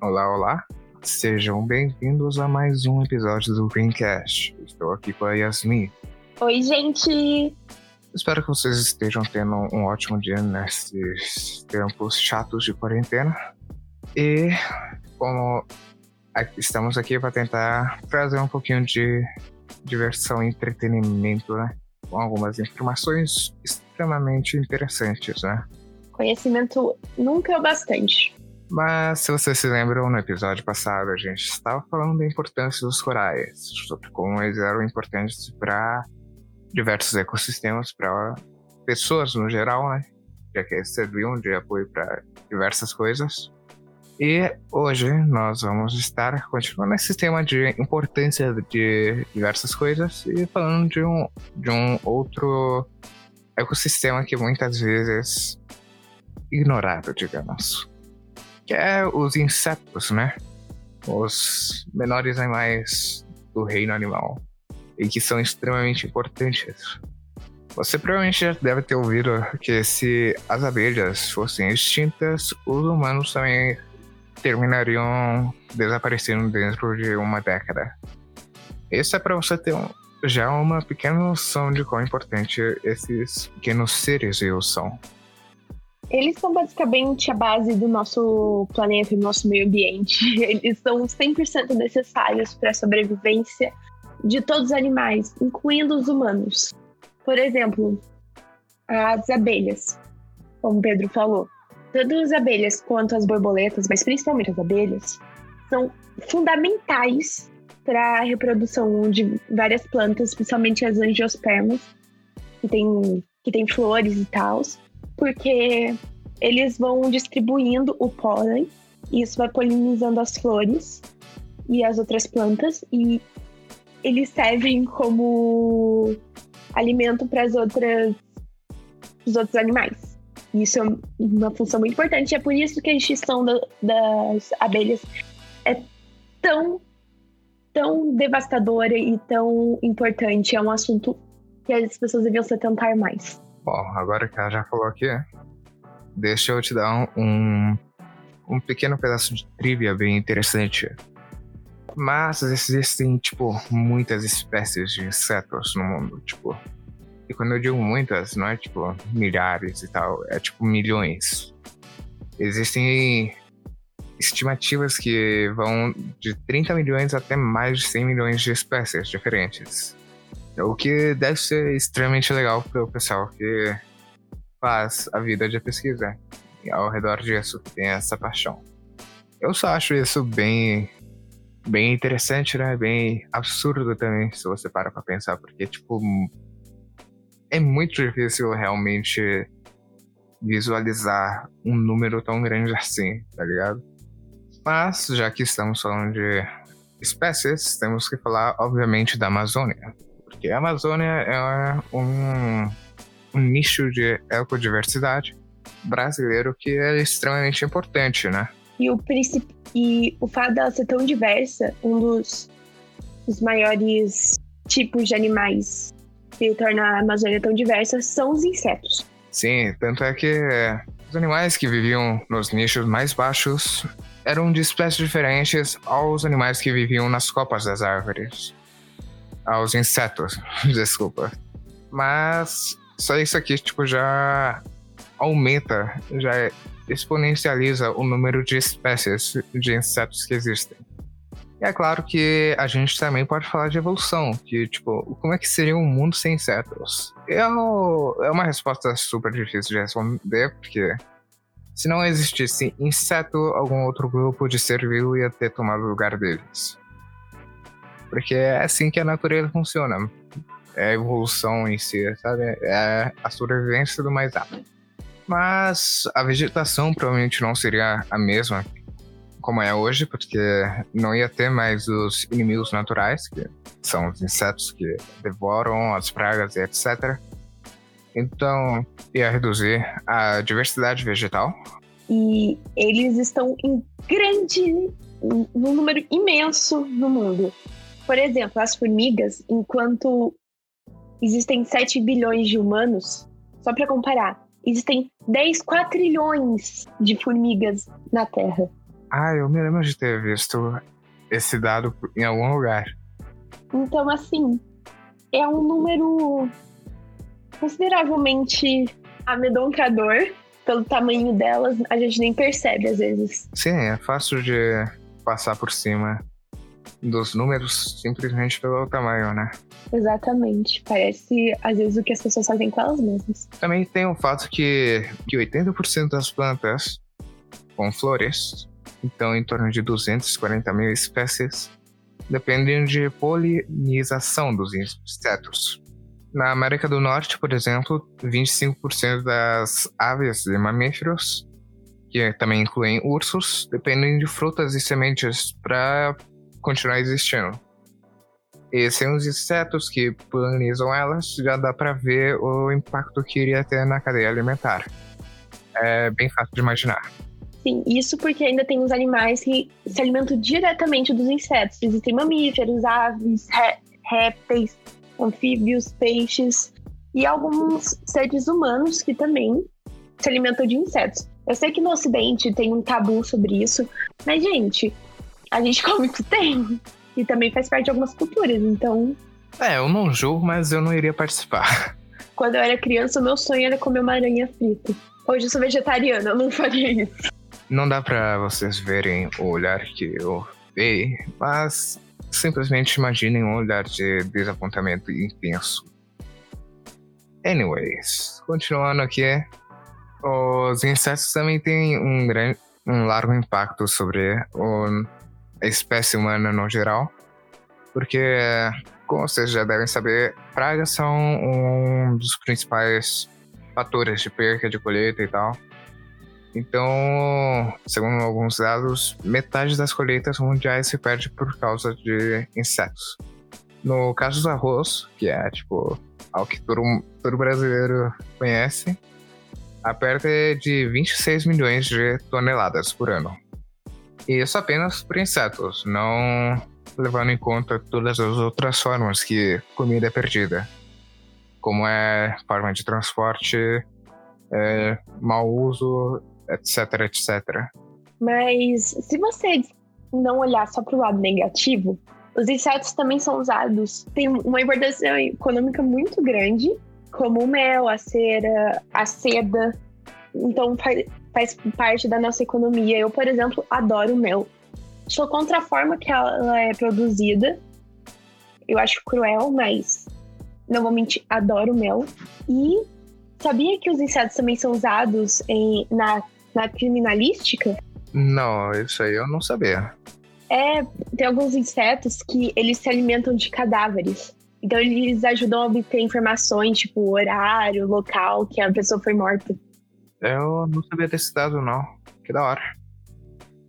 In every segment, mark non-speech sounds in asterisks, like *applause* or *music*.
Olá, olá. Sejam bem-vindos a mais um episódio do Greencast. Estou aqui com a Yasmin. Oi, gente! Espero que vocês estejam tendo um ótimo dia nesses tempos chatos de quarentena. E como estamos aqui para tentar trazer um pouquinho de diversão e entretenimento, né? Com algumas informações extremamente interessantes, né? Conhecimento nunca é o bastante. Mas se vocês se lembram, no episódio passado a gente estava falando da importância dos corais, sobre como eles eram importantes para diversos ecossistemas, para pessoas no geral, né? Já que eles serviam de apoio para diversas coisas. E hoje nós vamos estar continuando esse tema de importância de diversas coisas e falando de um, de um outro ecossistema que muitas vezes ignorado, digamos que é os insetos, né? Os menores animais do reino animal e que são extremamente importantes. Você provavelmente já deve ter ouvido que se as abelhas fossem extintas, os humanos também terminariam desaparecendo dentro de uma década. Isso é para você ter um, já uma pequena noção de quão importante esses pequenos seres são. Eles são basicamente a base do nosso planeta e do nosso meio ambiente. *laughs* Eles são 100% necessários para a sobrevivência de todos os animais, incluindo os humanos. Por exemplo, as abelhas, como Pedro falou. Tanto as abelhas quanto as borboletas, mas principalmente as abelhas, são fundamentais para a reprodução de várias plantas, especialmente as angiospermas, que tem, que tem flores e tal porque eles vão distribuindo o pólen, e isso vai polinizando as flores e as outras plantas, e eles servem como alimento para as outras os outros animais. Isso é uma função muito importante, é por isso que a extinção da, das abelhas é tão tão devastadora e tão importante. É um assunto que as pessoas deviam se atentar mais. Bom, agora que ela já falou aqui, deixa eu te dar um, um pequeno pedaço de trivia bem interessante. Mas existem, tipo, muitas espécies de insetos no mundo, tipo. E quando eu digo muitas, não é tipo milhares e tal, é tipo milhões. Existem estimativas que vão de 30 milhões até mais de 100 milhões de espécies diferentes. O que deve ser extremamente legal para o pessoal que faz a vida de pesquisa e ao redor disso, tem essa paixão. Eu só acho isso bem bem interessante, né? Bem absurdo também, se você para pra pensar, porque, tipo, é muito difícil realmente visualizar um número tão grande assim, tá ligado? Mas, já que estamos falando de espécies, temos que falar, obviamente, da Amazônia. Porque a Amazônia é um, um nicho de ecodiversidade brasileiro que é extremamente importante, né? E o, e o fato dela ser tão diversa, um dos, dos maiores tipos de animais que torna a Amazônia tão diversa são os insetos. Sim, tanto é que os animais que viviam nos nichos mais baixos eram de espécies diferentes aos animais que viviam nas copas das árvores aos insetos, *laughs* desculpa. Mas só isso aqui, tipo, já aumenta, já exponencializa o número de espécies de insetos que existem. E é claro que a gente também pode falar de evolução, que, tipo, como é que seria um mundo sem insetos? É, é uma resposta super difícil de responder, porque se não existisse inseto, algum outro grupo de ser vivo ia ter tomado o lugar deles. Porque é assim que a natureza funciona. É a evolução em si, sabe? É a sobrevivência do mais apto. Mas a vegetação provavelmente não seria a mesma como é hoje, porque não ia ter mais os inimigos naturais, que são os insetos que devoram as pragas e etc. Então, ia reduzir a diversidade vegetal. E eles estão em grande, num número imenso no mundo. Por exemplo, as formigas, enquanto existem 7 bilhões de humanos, só para comparar, existem 10 quadrilhões de formigas na Terra. Ah, eu me lembro de ter visto esse dado em algum lugar. Então, assim, é um número consideravelmente amedrontador pelo tamanho delas. A gente nem percebe às vezes. Sim, é fácil de passar por cima dos números simplesmente pelo tamanho, né? Exatamente. Parece, às vezes, o que as pessoas fazem com elas mesmas. Também tem o fato que, que 80% das plantas com flores, então em torno de 240 mil espécies, dependem de polinização dos insetos. Na América do Norte, por exemplo, 25% das aves e mamíferos, que também incluem ursos, dependem de frutas e sementes para continuar existindo. E sem os insetos que polinizam elas, já dá para ver o impacto que iria ter na cadeia alimentar. É bem fácil de imaginar. Sim, isso porque ainda tem os animais que se alimentam diretamente dos insetos. Existem mamíferos, aves, ré, répteis, anfíbios, peixes e alguns seres humanos que também se alimentam de insetos. Eu sei que no Ocidente tem um tabu sobre isso, mas, gente, a gente *laughs* come o que tem. E também faz parte de algumas culturas, então. É, eu não julgo, mas eu não iria participar. *laughs* Quando eu era criança, o meu sonho era comer uma aranha frita. Hoje eu sou vegetariana, eu não faria isso. Não dá para vocês verem o olhar que eu dei, mas simplesmente imaginem um olhar de desapontamento intenso. Anyways, continuando aqui, os insetos também têm um, grande, um largo impacto sobre o a espécie humana no geral, porque, como vocês já devem saber, pragas são um dos principais fatores de perca de colheita e tal. Então, segundo alguns dados, metade das colheitas mundiais se perde por causa de insetos. No caso do arroz, que é tipo algo que todo, todo brasileiro conhece, a perda é de 26 milhões de toneladas por ano. Isso apenas por insetos, não levando em conta todas as outras formas que comida é perdida, como é forma de transporte, é, mau uso, etc, etc. Mas se você não olhar só para o lado negativo, os insetos também são usados, tem uma importância econômica muito grande, como o mel, a cera, a seda. Então faz parte da nossa economia. Eu, por exemplo, adoro mel. Sou contra a forma que ela é produzida. Eu acho cruel, mas não vou mentir, adoro mel. E sabia que os insetos também são usados em, na, na criminalística? Não, isso aí eu não sabia. É, tem alguns insetos que eles se alimentam de cadáveres. Então eles ajudam a obter informações, tipo horário, local que a pessoa foi morta. Eu não sabia desse dado, não. Que da hora.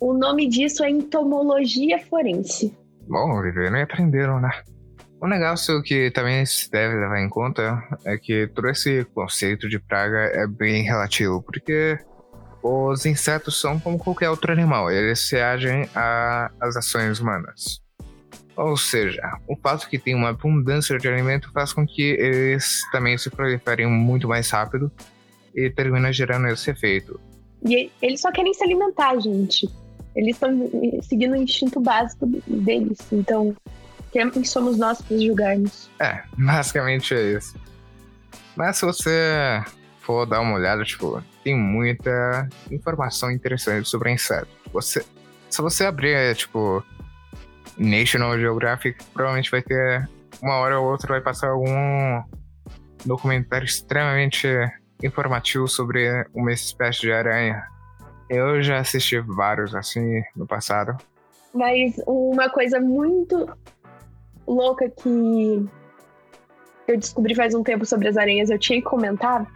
O nome disso é entomologia forense. Bom, vivendo e aprenderam, né? Um negócio que também se deve levar em conta é que todo esse conceito de praga é bem relativo, porque os insetos são como qualquer outro animal, eles reagem às ações humanas. Ou seja, o fato que tem uma abundância de alimento faz com que eles também se proliferem muito mais rápido e termina gerando esse efeito. E eles só querem se alimentar, gente. Eles estão seguindo o instinto básico deles. Então, quem somos nós para julgarmos? É, basicamente é isso. Mas se você for dar uma olhada, tipo, tem muita informação interessante sobre insetos. Você, se você abrir, tipo, National Geographic, provavelmente vai ter uma hora ou outra vai passar algum documentário extremamente informativo sobre uma espécie de aranha. Eu já assisti vários assim no passado. Mas uma coisa muito louca que eu descobri faz um tempo sobre as aranhas, eu tinha que comentar,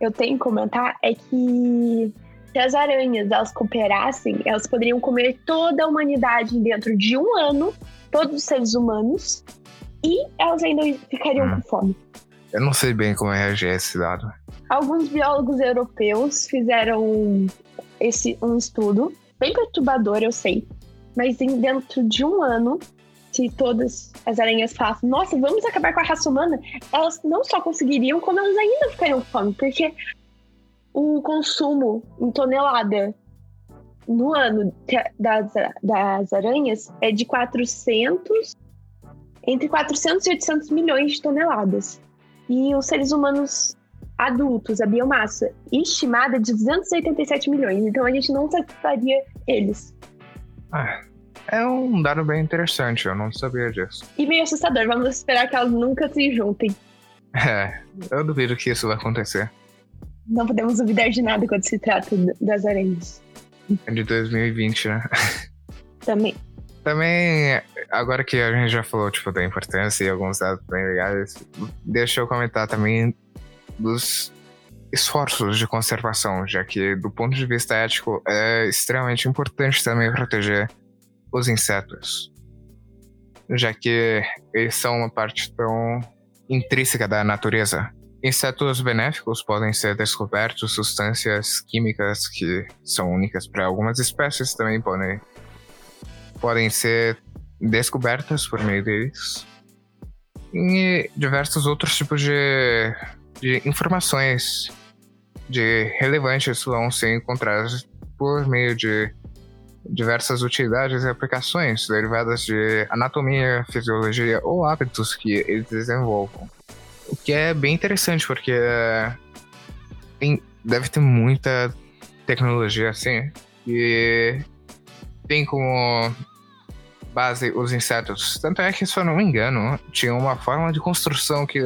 eu tenho que comentar, é que se as aranhas elas cooperassem, elas poderiam comer toda a humanidade dentro de um ano, todos os seres humanos, e elas ainda ficariam hum. com fome. Eu não sei bem como é reagir a esse dado. Alguns biólogos europeus fizeram esse um estudo, bem perturbador, eu sei, mas em, dentro de um ano, se todas as aranhas falassem, nossa, vamos acabar com a raça humana, elas não só conseguiriam, como elas ainda ficariam com fome, porque o consumo em tonelada no ano das, das aranhas é de 400, entre 400 e 800 milhões de toneladas. E os seres humanos adultos, a biomassa estimada é de 287 milhões. Então a gente não satisfaria eles. Ah, é um dado bem interessante, eu não sabia disso. E meio assustador, vamos esperar que elas nunca se juntem. É, eu duvido que isso vai acontecer. Não podemos duvidar de nada quando se trata das aranhas. É de 2020, né? Também. Também, agora que a gente já falou tipo, da importância e alguns dados bem legais, deixa eu comentar também dos esforços de conservação, já que, do ponto de vista ético, é extremamente importante também proteger os insetos, já que eles são uma parte tão intrínseca da natureza. Insetos benéficos podem ser descobertos, substâncias químicas que são únicas para algumas espécies também podem, podem ser descobertas por meio deles. E diversos outros tipos de, de informações de relevantes vão ser encontradas por meio de diversas utilidades e aplicações derivadas de anatomia, fisiologia ou hábitos que eles desenvolvam. O que é bem interessante, porque tem, deve ter muita tecnologia assim, e tem como base os insetos. Tanto é que, se eu não me engano, tinha uma forma de construção que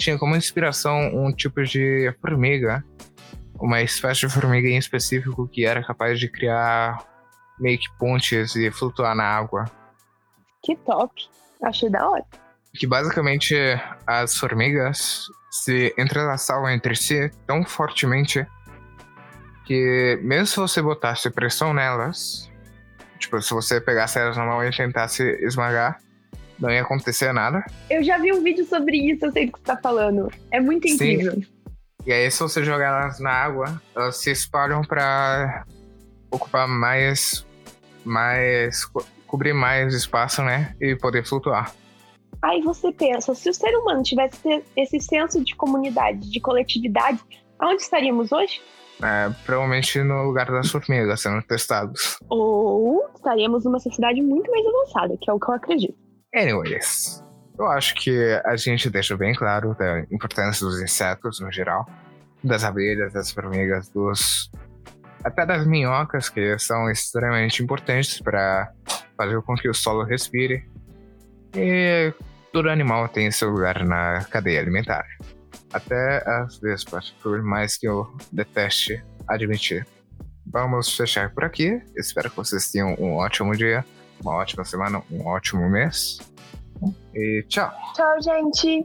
tinha como inspiração um tipo de formiga, uma espécie de formiga em específico que era capaz de criar meio que pontes e flutuar na água. Que top! Achei da hora. Que basicamente as formigas se entrelaçavam entre si tão fortemente que mesmo se você botasse pressão nelas, tipo, se você pegasse elas na mão e tentasse esmagar, não ia acontecer nada. Eu já vi um vídeo sobre isso, eu sei do que você tá falando. É muito incrível. Sim. E aí, se você jogar elas na água, elas se espalham para ocupar mais mais co cobrir mais espaço, né, e poder flutuar. Aí você pensa, se o ser humano tivesse esse senso de comunidade, de coletividade, aonde estaríamos hoje? É, provavelmente no lugar das formigas sendo testados. Ou estaríamos numa sociedade muito mais avançada, que é o que eu acredito. Anyways, eu acho que a gente deixa bem claro da importância dos insetos no geral, das abelhas, das formigas, dos até das minhocas, que são extremamente importantes para fazer com que o solo respire. E todo animal tem seu lugar na cadeia alimentar. Até as vespas, por mais que eu deteste admitir. Vamos fechar por aqui. Espero que vocês tenham um ótimo dia, uma ótima semana, um ótimo mês. E tchau. Tchau, gente.